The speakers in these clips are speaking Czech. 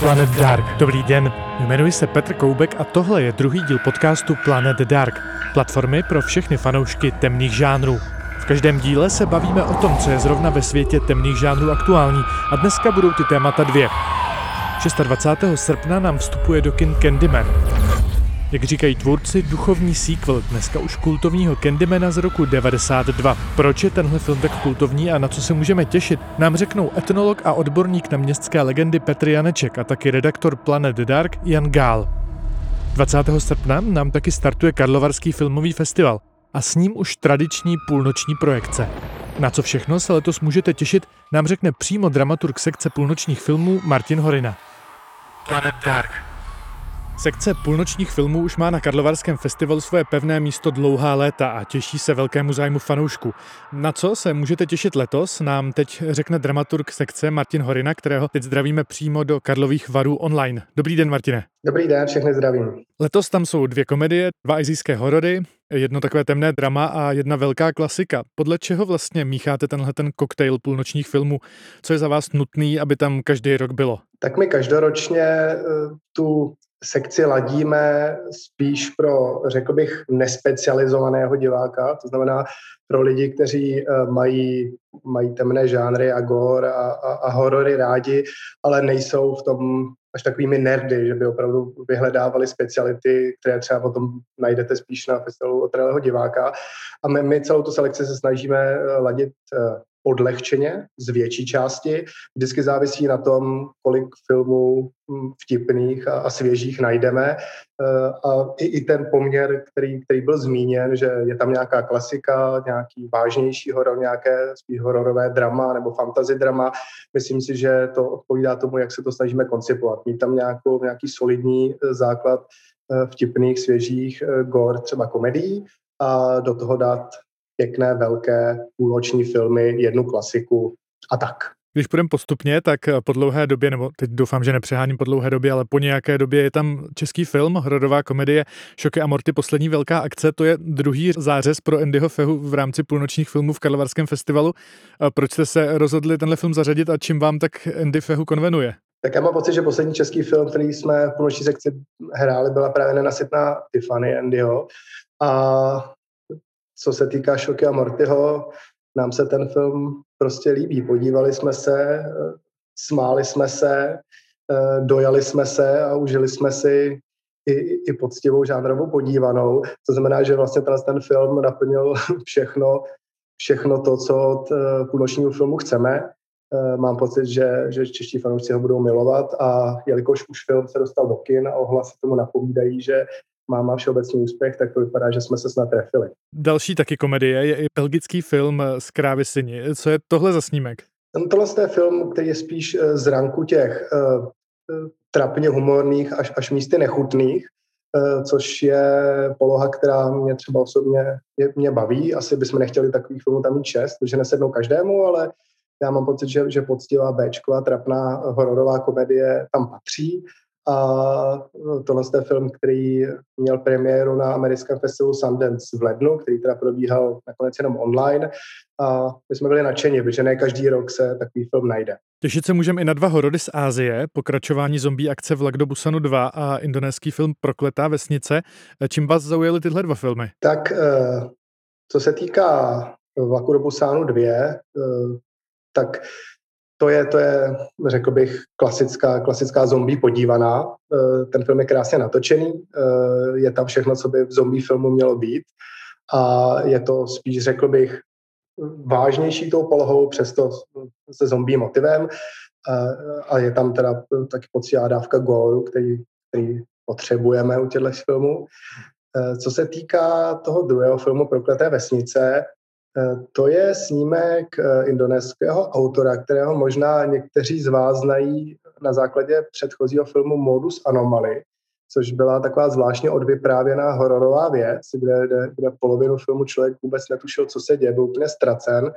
Planet Dark. Dobrý den, jmenuji se Petr Koubek a tohle je druhý díl podcastu Planet Dark, platformy pro všechny fanoušky temných žánrů. V každém díle se bavíme o tom, co je zrovna ve světě temných žánrů aktuální a dneska budou ty témata dvě. 26. srpna nám vstupuje do kin Candyman. Jak říkají tvůrci, duchovní sequel dneska už kultovního Candymana z roku 92. Proč je tenhle film tak kultovní a na co se můžeme těšit, nám řeknou etnolog a odborník na městské legendy Petr Janeček a taky redaktor Planet Dark Jan Gál. 20. srpna nám taky startuje Karlovarský filmový festival a s ním už tradiční půlnoční projekce. Na co všechno se letos můžete těšit, nám řekne přímo dramaturg sekce půlnočních filmů Martin Horina. Planet Dark. Sekce půlnočních filmů už má na Karlovarském festivalu svoje pevné místo dlouhá léta a těší se velkému zájmu fanoušků. Na co se můžete těšit letos, nám teď řekne dramaturg sekce Martin Horina, kterého teď zdravíme přímo do Karlových varů online. Dobrý den, Martine. Dobrý den, všechny zdravím. Letos tam jsou dvě komedie, dva azijské horory, jedno takové temné drama a jedna velká klasika. Podle čeho vlastně mícháte tenhle ten koktejl půlnočních filmů? Co je za vás nutný, aby tam každý rok bylo? Tak my každoročně eh, tu sekci ladíme spíš pro, řekl bych, nespecializovaného diváka, to znamená pro lidi, kteří eh, mají, mají temné žánry a gore a, a, a horory rádi, ale nejsou v tom až takovými nerdy, že by opravdu vyhledávali speciality, které třeba potom najdete spíš na festivalu otrelého diváka. A my, my celou tu selekci se snažíme eh, ladit eh, odlehčeně z větší části. Vždycky závisí na tom, kolik filmů hm, vtipných a, a svěžích najdeme. Eh, a i, i ten poměr, který, který byl zmíněn, že je tam nějaká klasika, nějaký vážnější horor, nějaké spíš hororové drama nebo fantasy drama. Myslím si, že to odpovídá tomu, jak se to snažíme koncipovat. Mít tam nějakou, nějaký solidní eh, základ eh, vtipných, svěžích gore, třeba komedií a do toho dát pěkné, velké půlnoční filmy, jednu klasiku a tak. Když půjdeme postupně, tak po dlouhé době, nebo teď doufám, že nepřeháním po dlouhé době, ale po nějaké době je tam český film, hrodová komedie Šoky a Morty, poslední velká akce, to je druhý zářez pro Andyho Fehu v rámci půlnočních filmů v Karlovarském festivalu. Proč jste se rozhodli tenhle film zařadit a čím vám tak Andy Fehu konvenuje? Tak já mám pocit, že poslední český film, který jsme v půlnoční sekci hráli, byla právě nenasytná Tiffany Andyho. A co se týká Šoky a Mortyho, nám se ten film prostě líbí. Podívali jsme se, smáli jsme se, dojali jsme se a užili jsme si i, i poctivou žánrovou podívanou. To znamená, že vlastně ten, ten film naplnil všechno, všechno to, co od půlnočního filmu chceme. Mám pocit, že, že čeští fanoušci ho budou milovat a jelikož už film se dostal do kin a ohlasy tomu napovídají, že má, má všeobecný úspěch, tak to vypadá, že jsme se snad trefili. Další taky komedie je i belgický film z Krávy syni. Co je tohle za snímek? Tohle je film, který je spíš eh, z ranku těch uh, trapně humorných až, až místy nechutných, uh, což je poloha, která mě třeba osobně mě, mě baví. Asi bychom nechtěli takových filmů tam mít šest, protože nesednou každému, ale já mám pocit, že, že poctivá Bčková trapná hororová komedie tam patří. A tohle je film, který měl premiéru na americkém festivalu Sundance v lednu, který teda probíhal nakonec jenom online. A my jsme byli nadšení, protože ne každý rok se takový film najde. Těšit se můžeme i na dva horory z Ázie, pokračování zombie akce Vlak do Busanu 2 a indonéský film Prokletá vesnice. Čím vás zaujaly tyhle dva filmy? Tak eh, co se týká Vlaku do Busanu 2, eh, tak to je, to je, řekl bych, klasická, klasická zombie podívaná. Eh, ten film je krásně natočený, eh, je tam všechno, co by v zombie filmu mělo být a je to spíš, řekl bych, vážnější tou polohou, přesto se zombie motivem eh, a je tam teda taky poctivá dávka góru, který, který potřebujeme u těchto filmů. Co se týká toho druhého filmu Prokleté vesnice, to je snímek eh, indonéského autora, kterého možná někteří z vás znají na základě předchozího filmu Modus Anomaly, což byla taková zvláštně odvyprávěná hororová věc, kde, kde, kde polovinu filmu člověk vůbec netušil, co se děje, byl úplně ztracen.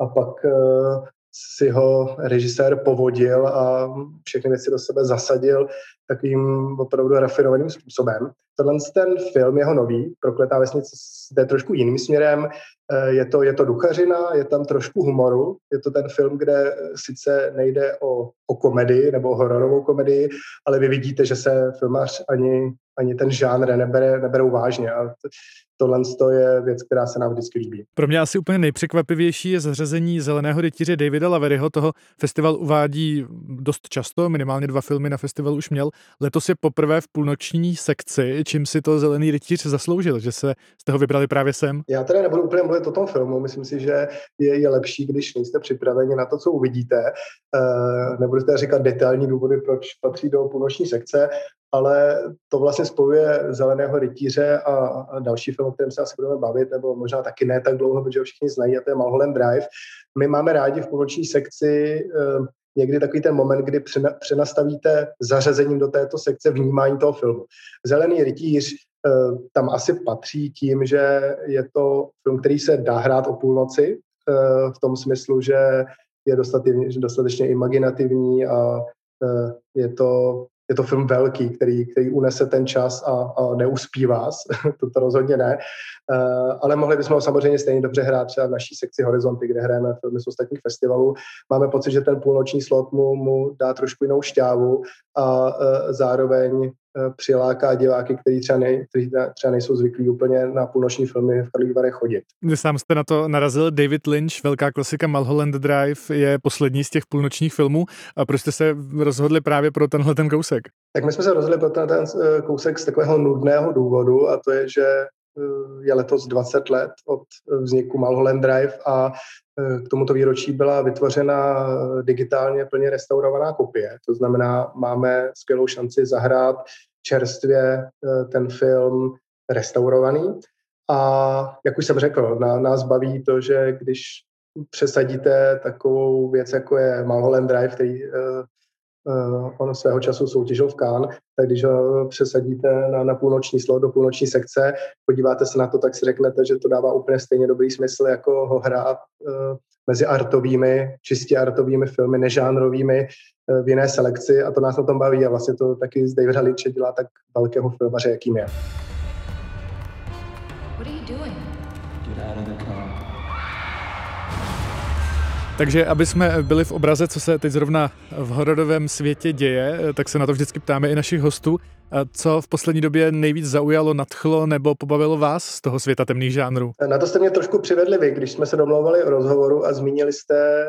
A pak uh, si ho režisér povodil a všechny věci do sebe zasadil takovým opravdu rafinovaným způsobem. Tohle ten film, jeho nový, Prokletá vesnice, jde trošku jiným směrem. Eh, je to, je to duchařina, je tam trošku humoru. Je to ten film, kde sice nejde o, o komedii nebo o hororovou komedii, ale vy vidíte, že se filmář ani, ani ten žánr nebere, neberou vážně. A tohle je věc, která se nám vždycky líbí. Pro mě asi úplně nejpřekvapivější je zařazení Zeleného rytíře Davida Laveryho. Toho festival uvádí dost často, minimálně dva filmy na festival už měl. Letos je poprvé v půlnoční sekci, čím si to Zelený rytíř zasloužil, že se z toho vybrali právě sem. Já teda nebudu úplně mluvit o tom filmu, myslím si, že je, je lepší, když nejste připraveni na to, co uvidíte. Nebudu teda říkat detailní důvody, proč patří do půlnoční sekce, ale to vlastně spojuje Zeleného rytíře a, a další film, o kterém se asi budeme bavit, nebo možná taky ne tak dlouho, protože ho všichni znají, a to je Malholland Drive. My máme rádi v půlnoční sekci eh, někdy takový ten moment, kdy přenastavíte zařazením do této sekce vnímání toho filmu. Zelený rytíř eh, tam asi patří tím, že je to film, který se dá hrát o půlnoci, eh, v tom smyslu, že je dostatečně, imaginativní a je to je to film velký, který, který unese ten čas a, a neuspí vás, to, to rozhodně ne, uh, ale mohli bychom ho samozřejmě stejně dobře hrát třeba v naší sekci Horizonty, kde hrajeme filmy z ostatních festivalů. Máme pocit, že ten půlnoční slot mu, mu dá trošku jinou šťávu a uh, zároveň přiláká diváky, kteří třeba, ne, kteří třeba nejsou zvyklí úplně na půlnoční filmy v Karlových chodit. Vy sám jste na to narazil. David Lynch, velká klasika Mulholland Drive, je poslední z těch půlnočních filmů. A proč jste se rozhodli právě pro tenhle ten kousek? Tak my jsme se rozhodli pro ten, ten eh, kousek z takového nudného důvodu a to je, že eh, je letos 20 let od vzniku Mulholland Drive a k tomuto výročí byla vytvořena digitálně plně restaurovaná kopie. To znamená, máme skvělou šanci zahrát čerstvě eh, ten film restaurovaný. A jak už jsem řekl, nás baví to, že když přesadíte takovou věc, jako je Mulholland Drive, který uh, on svého času soutěžil v Cannes, tak když ho přesadíte na, na půlnoční slot do půlnoční sekce, podíváte se na to, tak si řeknete, že to dává úplně stejně dobrý smysl, jako ho hrát uh, mezi artovými, čistě artovými filmy, nežánrovými v jiné selekci a to nás na tom baví a vlastně to taky Davida Lynche dělá tak velkého filmaře, jakým je. Takže aby jsme byli v obraze, co se teď zrovna v hororovém světě děje, tak se na to vždycky ptáme i našich hostů. Co v poslední době nejvíc zaujalo, nadchlo nebo pobavilo vás z toho světa temných žánrů? Na to jste mě trošku přivedli vy, když jsme se domlouvali o rozhovoru a zmínili jste,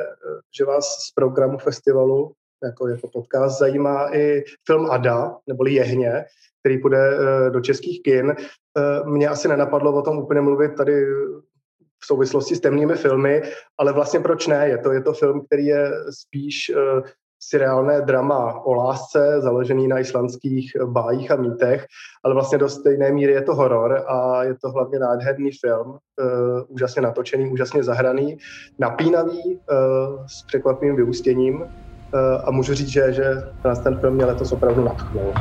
že vás z programu festivalu jako, jako podcast zajímá i film Ada, neboli Jehně, který půjde eh, do českých kin. Eh, Mně asi nenapadlo o tom úplně mluvit tady v souvislosti s temnými filmy, ale vlastně proč ne? Je to, je to film, který je spíš uh, seriálné drama o lásce, založený na islandských bájích a mýtech, ale vlastně do stejné míry je to horor a je to hlavně nádherný film, uh, úžasně natočený, úžasně zahraný, napínavý, uh, s překvapivým vyústěním uh, a můžu říct, že, že ten film mě letos opravdu natchnul.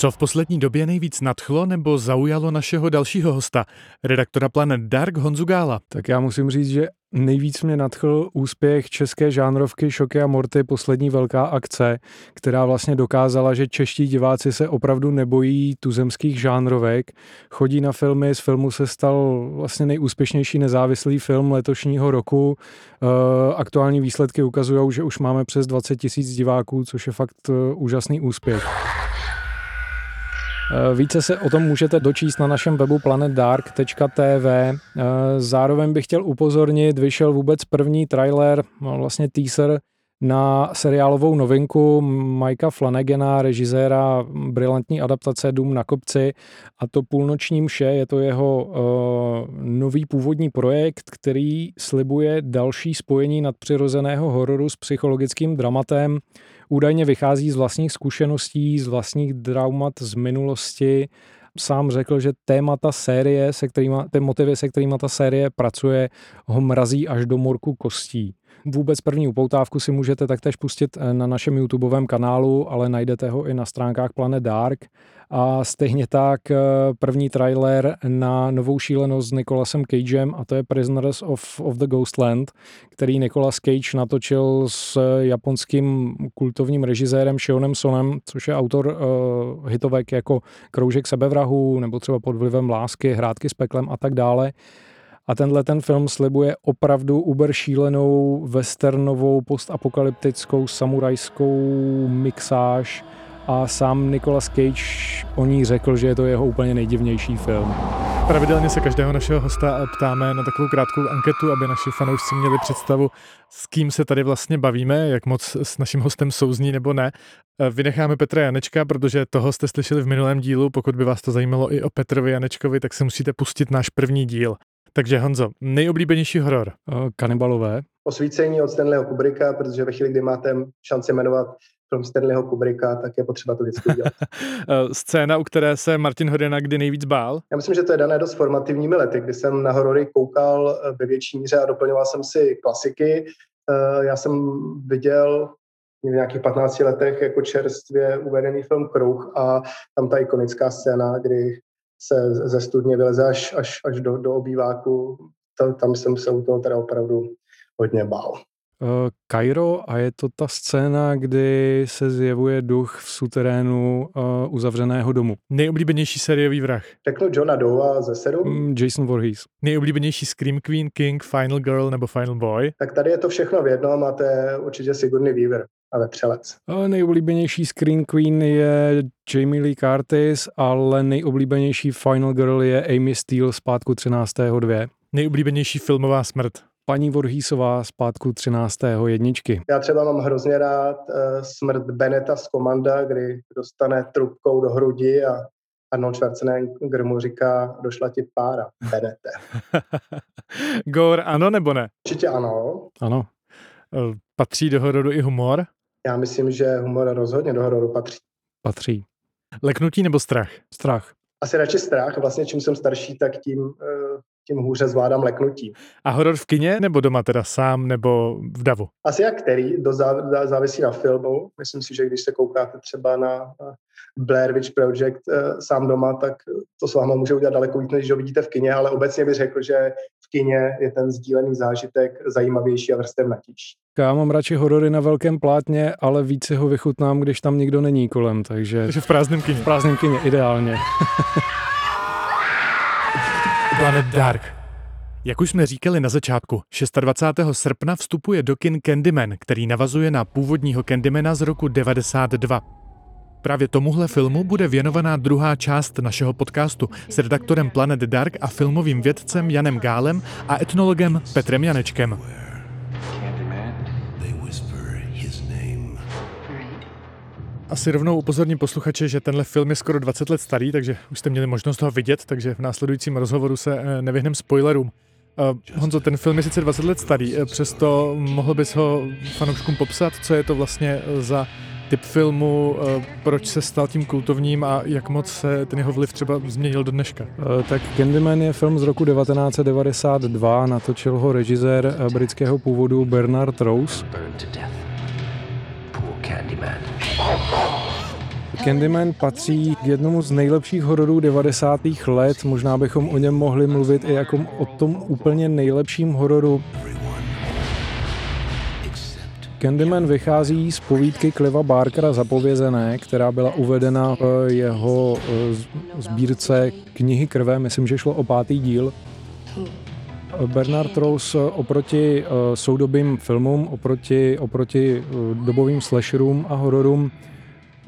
Co v poslední době nejvíc nadchlo nebo zaujalo našeho dalšího hosta, redaktora Planet Dark Honzu Gála? Tak já musím říct, že nejvíc mě nadchl úspěch české žánrovky Šoky a Morty, poslední velká akce, která vlastně dokázala, že čeští diváci se opravdu nebojí tuzemských žánrovek, chodí na filmy, z filmu se stal vlastně nejúspěšnější nezávislý film letošního roku. Eh, aktuální výsledky ukazují, že už máme přes 20 tisíc diváků, což je fakt eh, úžasný úspěch. Eh, více se o tom můžete dočíst na našem webu planetdark.tv. Eh, zároveň bych chtěl upozornit, vyšel vůbec první trailer, no, vlastně teaser na seriálovou novinku Mikea Flanagena, režiséra brilantní adaptace Dům na kopci a to Půlnoční mše, je to jeho uh, nový původní projekt, který slibuje další spojení nadpřirozeného hororu s psychologickým dramatem. Údajně vychází z vlastních zkušeností, z vlastních traumat z minulosti. Sám řekl, že témata série, se kterýma, ty motivy, se kterými ta série pracuje, ho mrazí až do morku kostí. Vůbec první upoutávku si můžete taktéž pustit eh, na našem YouTubeovém kanálu, ale najdete ho i na stránkách Planet Dark. A stejně tak eh, první trailer na novou šílenost s Nicolasem Cagem a to je Prisoners of, of the Ghostland, který Nicolas Cage natočil s japonským kultovním režisérem Shionem Sonem, což je autor uh, hitovek jako Kroužek sebevrahu nebo třeba Pod vlivem lásky, Hrádky s peklem a tak dále. A tenhle ten film slibuje opravdu uber šílenou westernovou postapokalyptickou samurajskou mixáž a sám Nicolas Cage o ní řekl, že je to jeho úplně nejdivnější film. Pravidelně se každého našeho hosta ptáme na takovou krátkou anketu, aby naši fanoušci měli představu, s kým se tady vlastně bavíme, jak moc s naším hostem souzní nebo ne. Vynecháme Petra Janečka, protože toho jste slyšeli v minulém dílu. Pokud by vás to zajímalo i o Petrovi Janečkovi, tak se musíte pustit náš první díl. Takže Honzo, nejoblíbenější horor? Kanibalové. Osvícení od Stanleyho Kubricka, protože ve chvíli, kdy máte šanci jmenovat film Stanleyho Kubricka, tak je potřeba to vždycky udělat. Scéna, u které se Martin Hodina kdy nejvíc bál? Já myslím, že to je dané dost formativními lety, kdy jsem na horory koukal ve větší míře a doplňoval jsem si klasiky. Já jsem viděl v nějakých 15 letech jako čerstvě uvedený film Kruh a tam ta ikonická scéna, kdy se ze studně vyleze až, až, až do, do obýváku, to, tam jsem se u toho teda opravdu hodně bál. Kairo a je to ta scéna, kdy se zjevuje duch v suterénu uh, uzavřeného domu. Nejoblíbenější sériový vrah. Řeknu Johna Dowa ze sedm. Mm, Jason Voorhees. Nejoblíbenější Scream Queen, King, Final Girl nebo Final Boy. Tak tady je to všechno v jednom a to je určitě Sigourney Weaver a vetřelec. Uh, nejoblíbenější Scream Queen je Jamie Lee Curtis, ale nejoblíbenější Final Girl je Amy Steele z pátku 13.2. Nejoblíbenější filmová smrt paní Vorhísová z pátku 13. jedničky. Já třeba mám hrozně rád uh, smrt Beneta z Komanda, kdy dostane trubkou do hrudi a Arnold Schwarzenegger mu říká, došla ti pára, Benete. Gor, ano nebo ne? Určitě ano. Ano. Eh, patří do hororu i humor? Já myslím, že humor rozhodně do hororu patří. Patří. Leknutí nebo strach? Strach. Asi radši strach. Vlastně čím jsem starší, tak tím uh, tím hůře zvládám leknutí. A horor v kině nebo doma teda sám nebo v davu? Asi jak který, do závisí na filmu. Myslím si, že když se koukáte třeba na Blair Witch Project uh, sám doma, tak to s váma může udělat daleko víc, než ho vidíte v kině, ale obecně bych řekl, že v kině je ten sdílený zážitek zajímavější a vrstevnatější. Já mám radši horory na velkém plátně, ale více ho vychutnám, když tam nikdo není kolem, takže... Takže v prázdném kině. V prázdném kině, ideálně. Planet Dark. Jak už jsme říkali na začátku, 26. srpna vstupuje do kin Candyman, který navazuje na původního Candymana z roku 92. Právě tomuhle filmu bude věnovaná druhá část našeho podcastu s redaktorem Planet Dark a filmovým vědcem Janem Gálem a etnologem Petrem Janečkem. Asi rovnou upozorním posluchače, že tenhle film je skoro 20 let starý, takže už jste měli možnost ho vidět, takže v následujícím rozhovoru se eh, nevyhneme spoilerům. Uh, Honzo, ten film je sice 20 let starý, eh, přesto mohl bys ho fanouškům popsat, co je to vlastně za typ filmu, proč se stal tím kultovním a jak moc se ten jeho vliv třeba změnil do dneška? Tak Candyman je film z roku 1992, natočil ho režisér britského původu Bernard Rose. Candyman patří k jednomu z nejlepších hororů 90. let. Možná bychom o něm mohli mluvit i jako o tom úplně nejlepším hororu. Candyman vychází z povídky Cliva Barkera Zapovězené, která byla uvedena v jeho eh, sbírce knihy krve, myslím, že šlo o pátý díl. Bernard Rose oproti eh, soudobým filmům, oproti, oproti eh, dobovým slasherům a hororům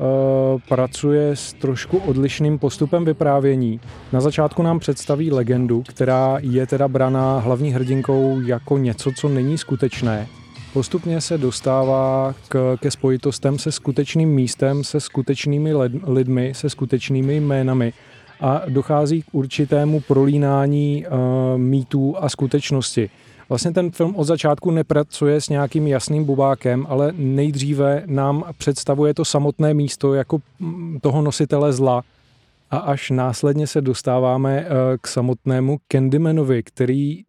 Eh, pracuje s trošku odlišným postupem vyprávění. Na začátku nám představí legendu, která je teda braná hlavní hrdinkou jako něco, co není skutečné. Postupně se dostává k, ke spojitostem se skutečným místem, se skutečnými lidmi, se skutečnými jménami a dochází k určitému prolínání uh, mýtů a skutečnosti. Vlastně ten film od začátku nepracuje s nějakým jasným bubákem, ale nejdříve nám představuje to samotné místo jako mm, toho nositele zla. a až následně se dostáváme k samotnému Candymanovi, který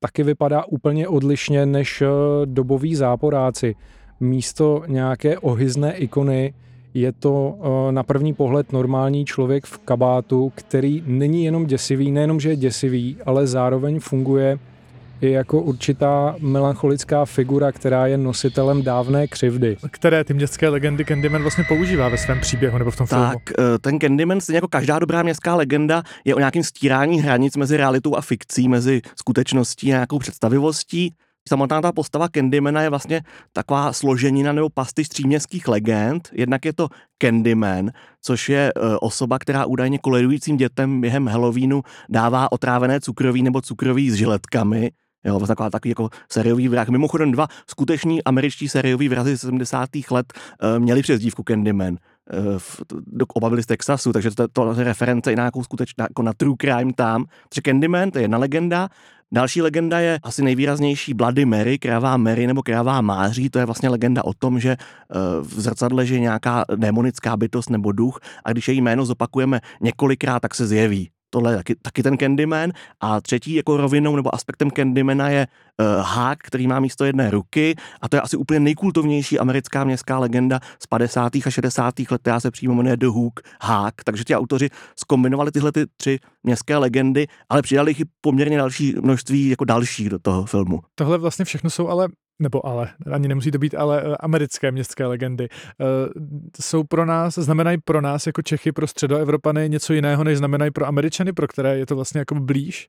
taky vypadá úplně odlišně než doboví záporáci. Místo nějaké ohyzné ikony je to na první pohled normální člověk v kabátu, který není jenom děsivý, nejenom, že je děsivý, ale zároveň funguje i jako určitá melancholická figura, která je nositelem dávné křivdy. Které ty městské legendy Candyman vlastně používá ve svém příběhu nebo v tom filmu? Tak, eh, ten Candyman, stejně jako každá dobrá městská legenda, je o nějakém stírání hranic mezi realitou a fikcí, mezi skutečností a nějakou představivostí. Samotná ta postava Candymana je vlastně taková složenina nebo pastyř tří městských legend. Jednak je to Candyman, což je uh, osoba, která údajně koledujícím dětem během Halloweenu dává otrávené cukroví nebo cukroví s žiletkami. Jo, taková takový jako seriový vrah. Mimochodem dva skuteční američtí seriový vrazy 70. let uh, měli přezdívku Candyman. Uh, do, oba byli z Texasu, takže to, to je reference i na nějakou skutečnou, jako na true crime tam. Takže Candyman, to je jedna legenda. Další legenda je asi nejvýraznější Bloody Mary, kravá Mary nebo kravá Máří. To je vlastně legenda o tom, že eh, v zrcadle je nějaká démonická bytost nebo duch a když její jméno zopakujeme několikrát, tak se zjeví tohle je taky, taky ten Candyman. A třetí jako rovinou nebo aspektem Candymana je uh, hák, který má místo jedné ruky a to je asi úplně nejkultovnější americká městská legenda z 50. a 60. let, která se přímo jmenuje The Hook, hák. Takže ti autoři skombinovali tyhle ty tři městské legendy, ale přidali jich poměrně další množství jako dalších do toho filmu. Tohle vlastně všechno jsou ale nebo ale, ani nemusí to být, ale eh, americké městské legendy, eh, jsou pro nás, znamenají pro nás jako Čechy, pro středoevropany něco jiného, než znamenají pro Američany, pro které je to vlastně jako blíž?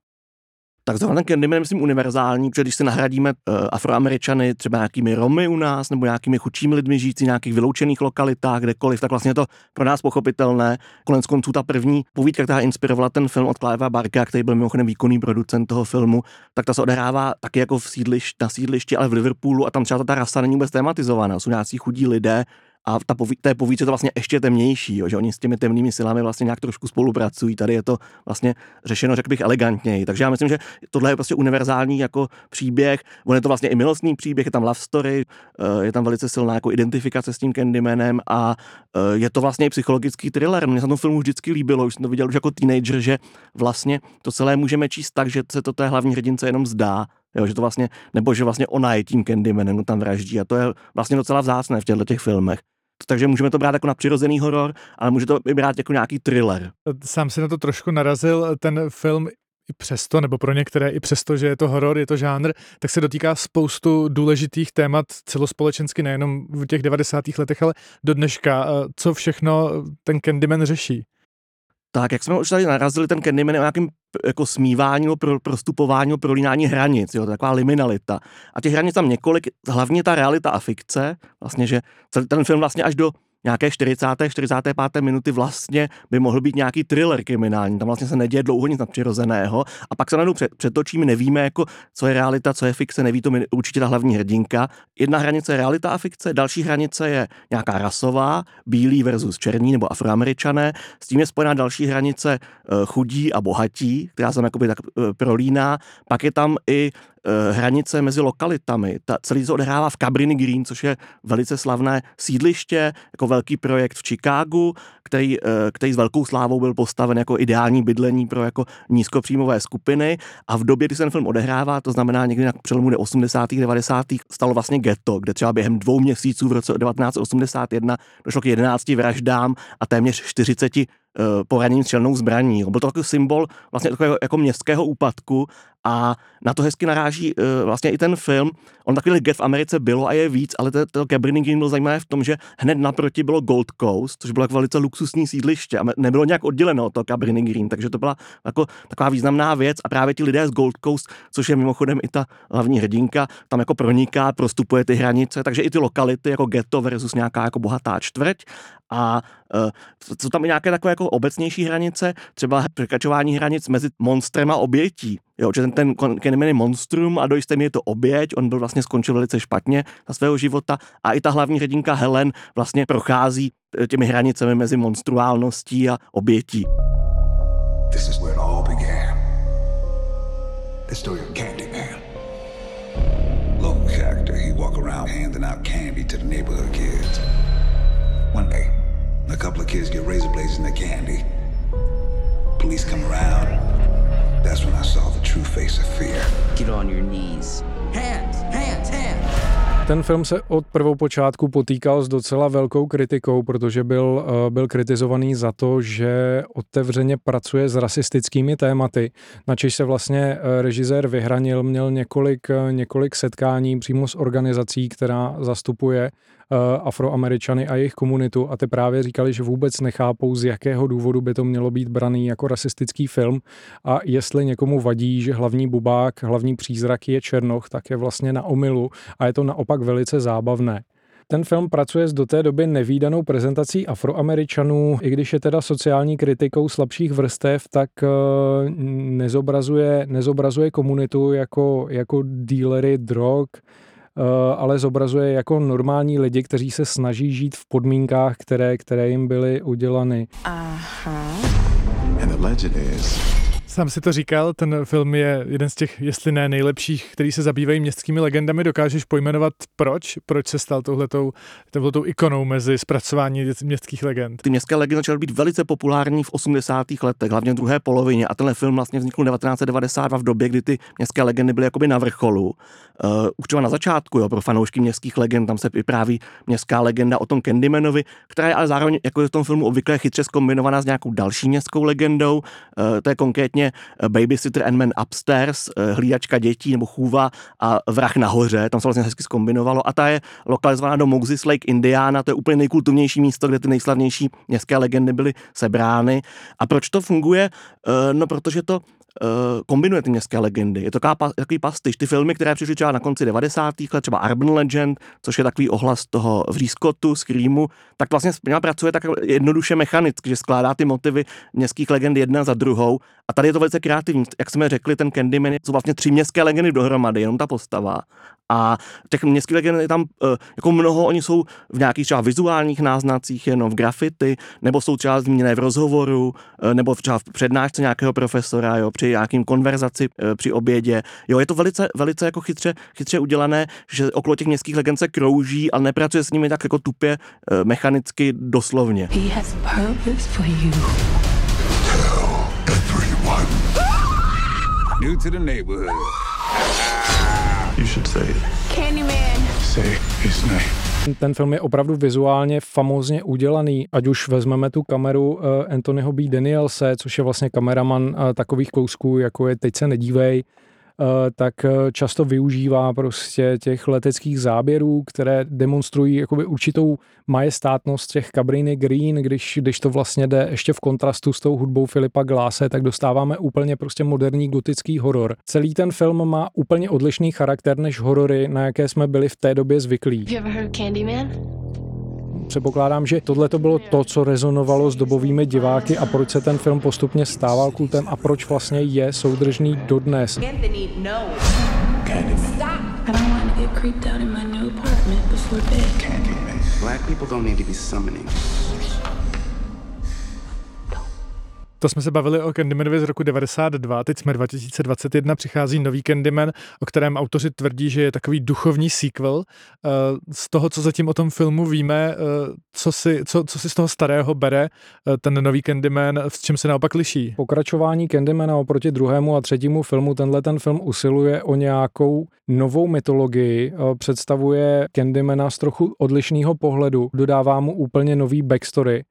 Tak ten Candyman myslím, univerzální, protože když se nahradíme uh, afroameričany třeba nějakými Romy u nás, nebo nějakými chudšími lidmi žijící v nějakých vyloučených lokalitách, kdekoliv, tak vlastně je to pro nás pochopitelné. Konec konců ta první povídka, která inspirovala ten film od Clivea Barka, který byl mimochodem výkonný producent toho filmu, tak ta se odehrává taky jako v sídlišti, na sídlišti, ale v Liverpoolu a tam třeba ta rasa není vůbec tematizovaná. Jsou nějací chudí lidé, a ta poví, té povídce to vlastně ještě temnější, jo, že oni s těmi temnými silami vlastně nějak trošku spolupracují. Tady je to vlastně řešeno, řekl bych, elegantněji. Takže já myslím, že tohle je prostě univerzální jako příběh. On je to vlastně i milostný příběh, je tam love story, eh, je tam velice silná jako identifikace s tím Candymanem a eh, je to vlastně i psychologický thriller. Mně se na tom filmu vždycky líbilo, už jsem to viděl už jako teenager, že vlastně to celé můžeme číst tak, že se to té hlavní hrdince jenom zdá, Jo, že to vlastně, nebo že vlastně ona je tím Candymanem, tam vraždí a to je vlastně docela vzácné v těchto těch filmech takže můžeme to brát jako na přirozený horor, ale může to i brát jako nějaký thriller. Sám si na to trošku narazil, ten film i přesto, nebo pro některé i přesto, že je to horor, je to žánr, tak se dotýká spoustu důležitých témat celospolečensky, nejenom v těch 90. letech, ale do dneška. Co všechno ten Candyman řeší? Tak, jak jsme už tady narazili, ten Candyman je o nějakém jako smívání, pro, prostupování, prolínání hranic, jo, taková liminalita. A těch hranic tam několik, hlavně ta realita a fikce, vlastně, že ten film vlastně až do nějaké 40. 45. minuty vlastně by mohl být nějaký thriller kriminální. Tam vlastně se neděje dlouho nic nadpřirozeného a pak se najednou přetočíme, nevíme, jako, co je realita, co je fikce, neví to mi určitě ta hlavní hrdinka. Jedna hranice je realita a fikce, další hranice je nějaká rasová, bílý versus černí nebo afroameričané. S tím je spojená další hranice eh, chudí a bohatí, která se tam tak eh, prolíná. Pak je tam i hranice mezi lokalitami. Ta, celý se odehrává v Cabrini Green, což je velice slavné sídliště, jako velký projekt v Chicagu, který, eh, který s velkou slávou byl postaven jako ideální bydlení pro jako nízkopříjmové skupiny a v době, kdy se ten film odehrává, to znamená někdy na přelomu 80. 90. stalo vlastně ghetto, kde třeba během dvou měsíců v roce 1981 došlo k 11 vraždám a téměř 40 eh, poraněním střelnou zbraní. Byl to takový symbol vlastně takového jako městského úpadku a na to hezky naráží uh, vlastně i ten film. On takový get v Americe bylo a je víc, ale to, Cabrini bylo zajímavé v tom, že hned naproti bylo Gold Coast, což bylo jako velice luxusní sídliště a nebylo nějak odděleno od toho Cabrini Green, takže to byla jako taková významná věc a právě ti lidé z Gold Coast, což je mimochodem i ta hlavní hrdinka, tam jako proniká, prostupuje ty hranice, takže i ty lokality jako ghetto versus nějaká jako bohatá čtvrť a uh, jsou tam i nějaké takové jako obecnější hranice, třeba překračování hranic mezi monstrem a obětí. Jo, že ten, ten Candyman je monstrum a do jisté je to oběť, on byl vlastně skončil velice špatně za svého života a i ta hlavní hrdinka Helen vlastně prochází eh, těmi hranicemi mezi monstruálností a obětí. This is where it all began. The story of Candyman. Lone character, he walk around handing out candy to the neighborhood kids. One day, a couple of kids get razor blades in their candy. police come around, that's when I saw the true face of fear. Get on your knees. Hands, hands, hands. Ten film se od prvopočátku potýkal s docela velkou kritikou, protože byl, eh, byl kritizovaný za to, že otevřeně pracuje s rasistickými tématy. Načež se vlastně eh, režisér vyhranil, měl několik, eh, několik setkání přímo s organizací, která zastupuje afroameričany a jejich komunitu a ty právě říkali, že vůbec nechápou, z jakého důvodu by to mělo být braný jako rasistický film a jestli někomu vadí, že hlavní bubák, hlavní přízrak je černoch, tak je vlastně na omilu a je to naopak velice zábavné. Ten film pracuje s do té doby nevýdanou prezentací afroameričanů, i když je teda sociální kritikou slabších vrstev, tak nezobrazuje, nezobrazuje komunitu jako, jako dílery drog, Eh, ale zobrazuje jako normální lidi, kteří se snaží žít v podmínkách, které, které jim byly udělany. Aha. And the legend is Sám si to říkal, ten film je jeden z těch, jestli ne nejlepších, který se zabývají městskými legendami. Dokážeš pojmenovat proč? Proč se stal touhletou, touhletou ikonou mezi zpracování městských legend? Ty městské legendy začaly být velice populární v 80. letech, hlavně v druhé polovině. A tenhle film vlastně vznikl 1992 v době, kdy ty městské legendy byly jakoby na vrcholu. Uh, už třeba na začátku, jo, pro fanoušky městských legend, tam se vypráví městská legenda o tom Candymanovi, která je ale zároveň jako v tom filmu obvykle chytře zkombinovaná s nějakou další městskou legendou. Uh, to je konkrétně vlastně Babysitter and Man Upstairs, eh, Hlídačka dětí nebo Chůva a Vrah nahoře, tam se vlastně hezky zkombinovalo a ta je lokalizovaná do Moses Lake, Indiana, to je úplně nejkultovnější místo, kde ty nejslavnější městské legendy byly sebrány. A proč to funguje? Eh, no, protože to kombinuje ty městské legendy. Je to takový pastyš. Ty filmy, které přišly třeba na konci 90. let, třeba Urban Legend, což je takový ohlas toho Vřískotu, Screamu, tak vlastně pracuje tak jednoduše mechanicky, že skládá ty motivy městských legend jedna za druhou. A tady je to velice kreativní. Jak jsme řekli, ten Candyman jsou vlastně tři městské legendy dohromady, jenom ta postava. A těch městských legend je tam uh, jako mnoho, oni jsou v nějakých třeba vizuálních náznacích, jenom v grafity, nebo jsou třeba zmíněné v rozhovoru, uh, nebo třeba v přednášce nějakého profesora, jo, při nějakým konverzaci uh, při obědě. Jo, je to velice, velice jako chytře, chytře udělané, že okolo těch městských legend se krouží, ale nepracuje s nimi tak jako tupě, uh, mechanicky, doslovně. He has purpose for you. Tell everyone. New to the neighborhood. You should say it. Candyman. Say his name. Ten film je opravdu vizuálně famózně udělaný, ať už vezmeme tu kameru uh, Anthonyho B. Danielse, což je vlastně kameraman uh, takových kousků, jako je Teď se nedívej, Eh, tak eh, často využívá prostě těch leteckých záběrů, které demonstrují jakoby určitou majestátnost těch Cabrini Green, když, když to vlastně jde ještě v kontrastu s tou hudbou Filipa Gláse, tak dostáváme úplně prostě moderní gotický horor. Celý ten film má úplně odlišný charakter než horory, na jaké jsme byli v té době zvyklí. Have you ever heard? Předpokládám, že tohle to bylo to, co rezonovalo s dobovými diváky a proč se ten film postupně stával kultem a proč vlastně je soudržný dodnes. Black people don't need to be summoning. To jsme se bavili o Candymanovi z roku 92, teď jsme 2021, přichází nový Candyman, o kterém autoři tvrdí, že je takový duchovní sequel. Eh, z toho, co zatím o tom filmu víme, eh, co si, co, co si z toho starého bere eh, ten nový Candyman, s čím se naopak liší? Pokračování Candymana oproti druhému a třetímu filmu, tenhle ten film usiluje o nějakou novou mytologii, představuje Candymana z trochu odlišného pohledu, dodává mu úplně nový backstory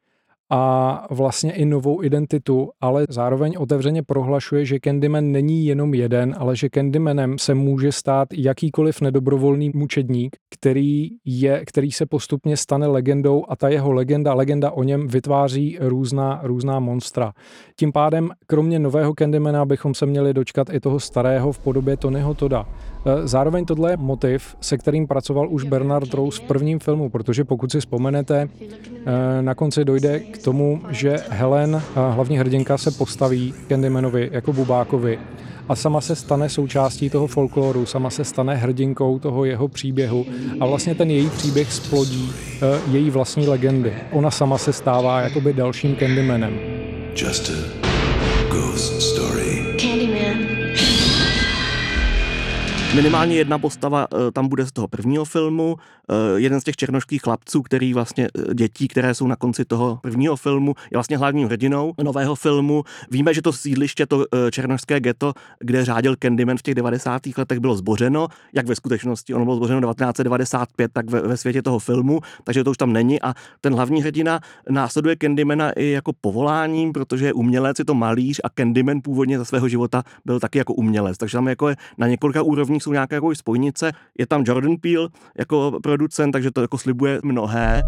a vlastně i novou identitu, ale zároveň otevřeně prohlašuje, že Candyman není jenom jeden, ale že Candymanem se může stát jakýkoliv nedobrovolný mučedník, který, je, který se postupně stane legendou a ta jeho legenda, legenda o něm vytváří různá, různá monstra. Tím pádem, kromě nového Candymana, bychom se měli dočkat i toho starého v podobě Tonyho Toda. E, zároveň tohle je motiv, se kterým pracoval už Bernard Rose v prvním filmu, protože pokud si vzpomenete, e, na konci dojde k tomu, že Helen, hlavní hrdinka, se postaví Candymanovi jako Bubákovi a sama se stane součástí toho folkloru, sama se stane hrdinkou toho jeho příběhu a vlastně ten její příběh splodí její vlastní legendy. Ona sama se stává jakoby dalším Candymanem. Just a ghost story. Minimálně jedna postava eh, tam bude z toho prvního filmu, eh, jeden z těch černošských chlapců, který vlastně eh, dětí, které jsou na konci toho prvního filmu, je vlastně hlavním hrdinou nového filmu. Víme, že to sídliště, to černošské ghetto, kde řádil Candyman v těch 90. letech, bylo zbořeno, jak ve skutečnosti, ono bylo zbořeno 1995, tak ve, ve světě toho filmu, takže to už tam není a ten hlavní hrdina následuje Candymana i jako povoláním, protože je umělec, je to malíř a Candyman původně za svého života byl taky jako umělec, takže tam jako je na několika úrovních jsou nějaké jako spojnice. Je tam Jordan Peele jako producent, takže to jako slibuje mnohé.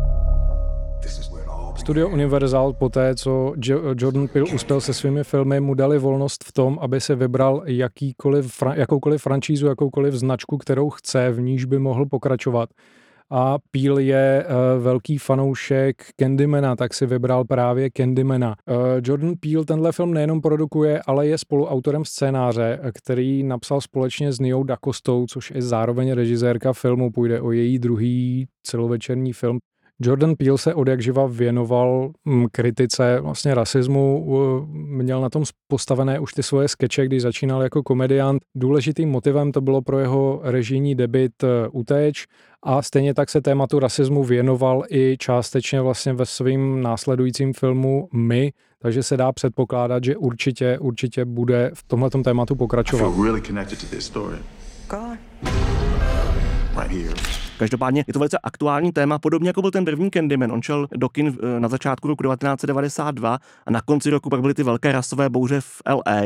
Studio Universal poté, co Jordan Peele uspěl se svými filmy, mu dali volnost v tom, aby se vybral jakýkoliv, jakoukoliv franšízu, jakoukoliv značku, kterou chce, v níž by mohl pokračovat a Peel je uh, velký fanoušek Candymana, tak si vybral právě Candymana. Uh, Jordan Peel tenhle film nejenom produkuje, ale je spoluautorem scénáře, který napsal společně s Neou Dakostou, což je zároveň režisérka filmu. Půjde o její druhý celovečerní film. Jordan Peele se od jak živa věnoval mm, kritice vlastně rasismu, měl na tom postavené už ty svoje skeče, když začínal jako komediant. Důležitým motivem to bylo pro jeho režijní debit e, Utéč a stejně tak se tématu rasismu věnoval i částečně vlastně ve svým následujícím filmu My, takže se dá předpokládat, že určitě, určitě bude v tomhletom tématu pokračovat. Každopádně je to velice aktuální téma, podobně jako byl ten první Candyman. On šel do kin eh, na začátku roku 1992 a na konci roku pak byly ty velké rasové bouře v LA.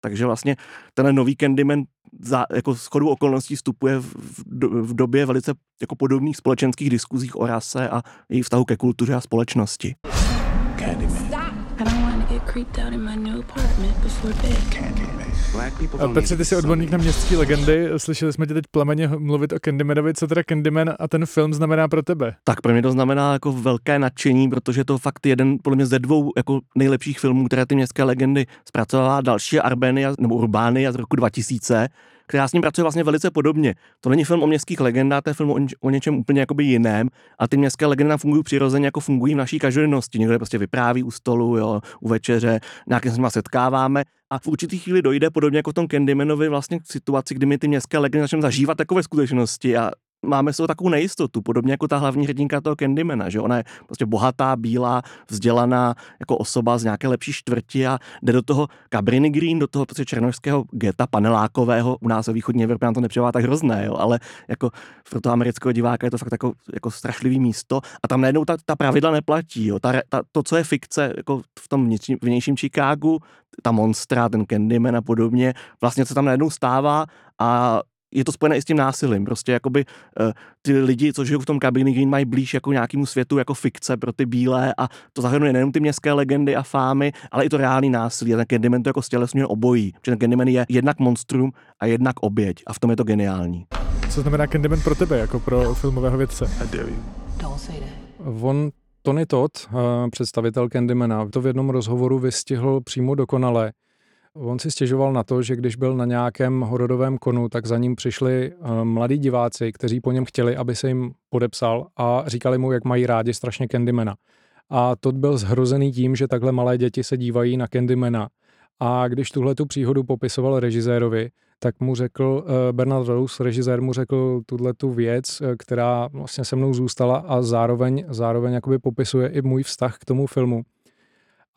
Takže vlastně ten nový Candyman za jako schodu okolností vstupuje v, v době velice jako podobných společenských diskuzích o rase a její vztahu ke kultuře a společnosti. Petře, ty jsi odborník na městské legendy, slyšeli jsme tě teď plameně mluvit o Candymanovi, co teda Candyman a ten film znamená pro tebe? Tak pro mě to znamená jako velké nadšení, protože je to fakt jeden podle mě ze dvou jako nejlepších filmů, které ty městské legendy zpracovává další Arbenia nebo Urbánia z roku 2000, která s ním pracuje vlastně velice podobně. To není film o městských legendách, to je film o, o něčem úplně jakoby jiném a ty městské legendy fungují přirozeně, jako fungují v naší každodennosti. Někdo prostě vypráví u stolu, jo, u večeře, nějakým se s nimi setkáváme a v určitý chvíli dojde, podobně jako v tom Candymanovi, vlastně k situaci, kdy my ty městské legendy začneme zažívat takové skutečnosti a máme z toho takovou nejistotu, podobně jako ta hlavní hrdinka toho Candymana, že ona je prostě bohatá, bílá, vzdělaná jako osoba z nějaké lepší čtvrti a jde do toho Cabrini Green, do toho prostě černožského geta panelákového, u nás ve východní Evropě nám to nepřijává tak hrozné, jo, ale jako pro toho amerického diváka je to fakt jako, jako strašlivý místo a tam najednou ta, ta pravidla neplatí, jo. Ta, ta, to, co je fikce jako v tom vnitřním, vnějším Chicagu, ta monstra, ten Candyman a podobně, vlastně se tam najednou stává a je to spojené i s tím násilím. Prostě jakoby uh, ty lidi, co žijou v tom kabiny Green, mají blíž jako nějakému světu jako fikce pro ty bílé a to zahrnuje nejenom ty městské legendy a fámy, ale i to reálný násilí. A ten Candyman to jako stělesňuje obojí. Protože ten Candyman je jednak monstrum a jednak oběť a v tom je to geniální. Co znamená Candyman pro tebe, jako pro filmového vědce? On Tony Todd, eh, představitel Candymana, to v jednom rozhovoru vystihl přímo dokonale, On si stěžoval na to, že když byl na nějakém hororovém konu, tak za ním přišli uh, mladí diváci, kteří po něm chtěli, aby se jim podepsal a říkali mu, jak mají rádi strašně Candymana. A to byl zhrozený tím, že takhle malé děti se dívají na Candymana. A když tuhle tu příhodu popisoval režisérovi, tak mu řekl, uh, Bernard Rose, režisér mu řekl tuhle tu věc, uh, která vlastně se mnou zůstala a zároveň, zároveň jakoby popisuje i můj vztah k tomu filmu.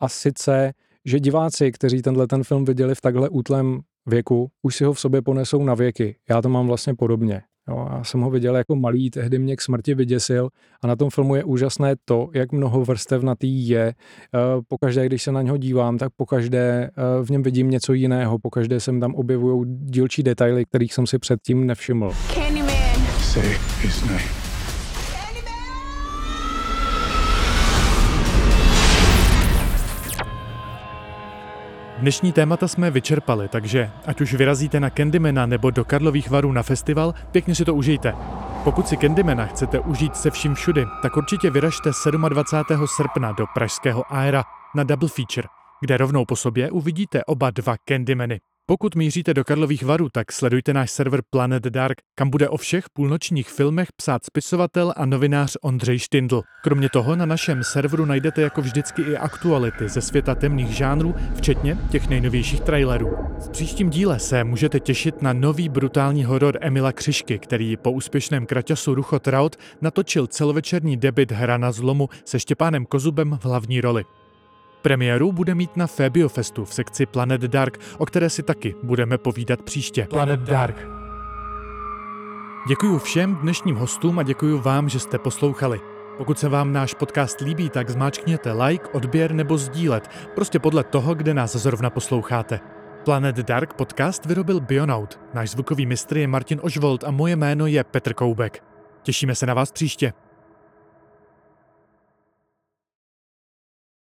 A sice, že diváci, kteří tenhle ten film viděli v takhle útlém věku, už si ho v sobě ponesou na věky. Já to mám vlastně podobně. Jo, já jsem ho viděl jako malý, tehdy mě k smrti vyděsil a na tom filmu je úžasné to, jak mnoho vrstevnatý je. Eh, pokaždé, když se na něho dívám, tak pokaždé eh, v něm vidím něco jiného, pokaždé se tam objevují dílčí detaily, kterých jsem si předtím nevšiml. Candyman. Say his name. Dnešní témata jsme vyčerpali, takže ať už vyrazíte na Candymana nebo do Karlových varů na festival, pěkně si to užijte. Pokud si Candymana chcete užít se vším všudy, tak určitě vyražte 27. srpna do pražského Aera na Double Feature, kde rovnou po sobě uvidíte oba dva Candymany. Pokud míříte do Karlových varů, tak sledujte náš server Planet Dark, kam bude o všech půlnočních filmech psát spisovatel a novinář Ondřej Štindl. Kromě toho na našem serveru najdete jako vždycky i aktuality ze světa temných žánrů, včetně těch nejnovějších trailerů. V příštím díle se můžete těšit na nový brutální horor Emila Křišky, který po úspěšném kraťasu Rucho Traut natočil celovečerní debit Hra na zlomu se Štěpánem Kozubem v hlavní roli. Premiéru bude mít na Febiofestu v sekci Planet Dark, o které si taky budeme povídat příště. Planet Dark. Děkuji všem dnešním hostům a děkuji vám, že jste poslouchali. Pokud se vám náš podcast líbí, tak zmáčkněte like, odběr nebo sdílet, prostě podle toho, kde nás zrovna posloucháte. Planet Dark podcast vyrobil Bionaut. Náš zvukový mistr je Martin Ožvold a moje jméno je Petr Koubek. Těšíme se na vás příště.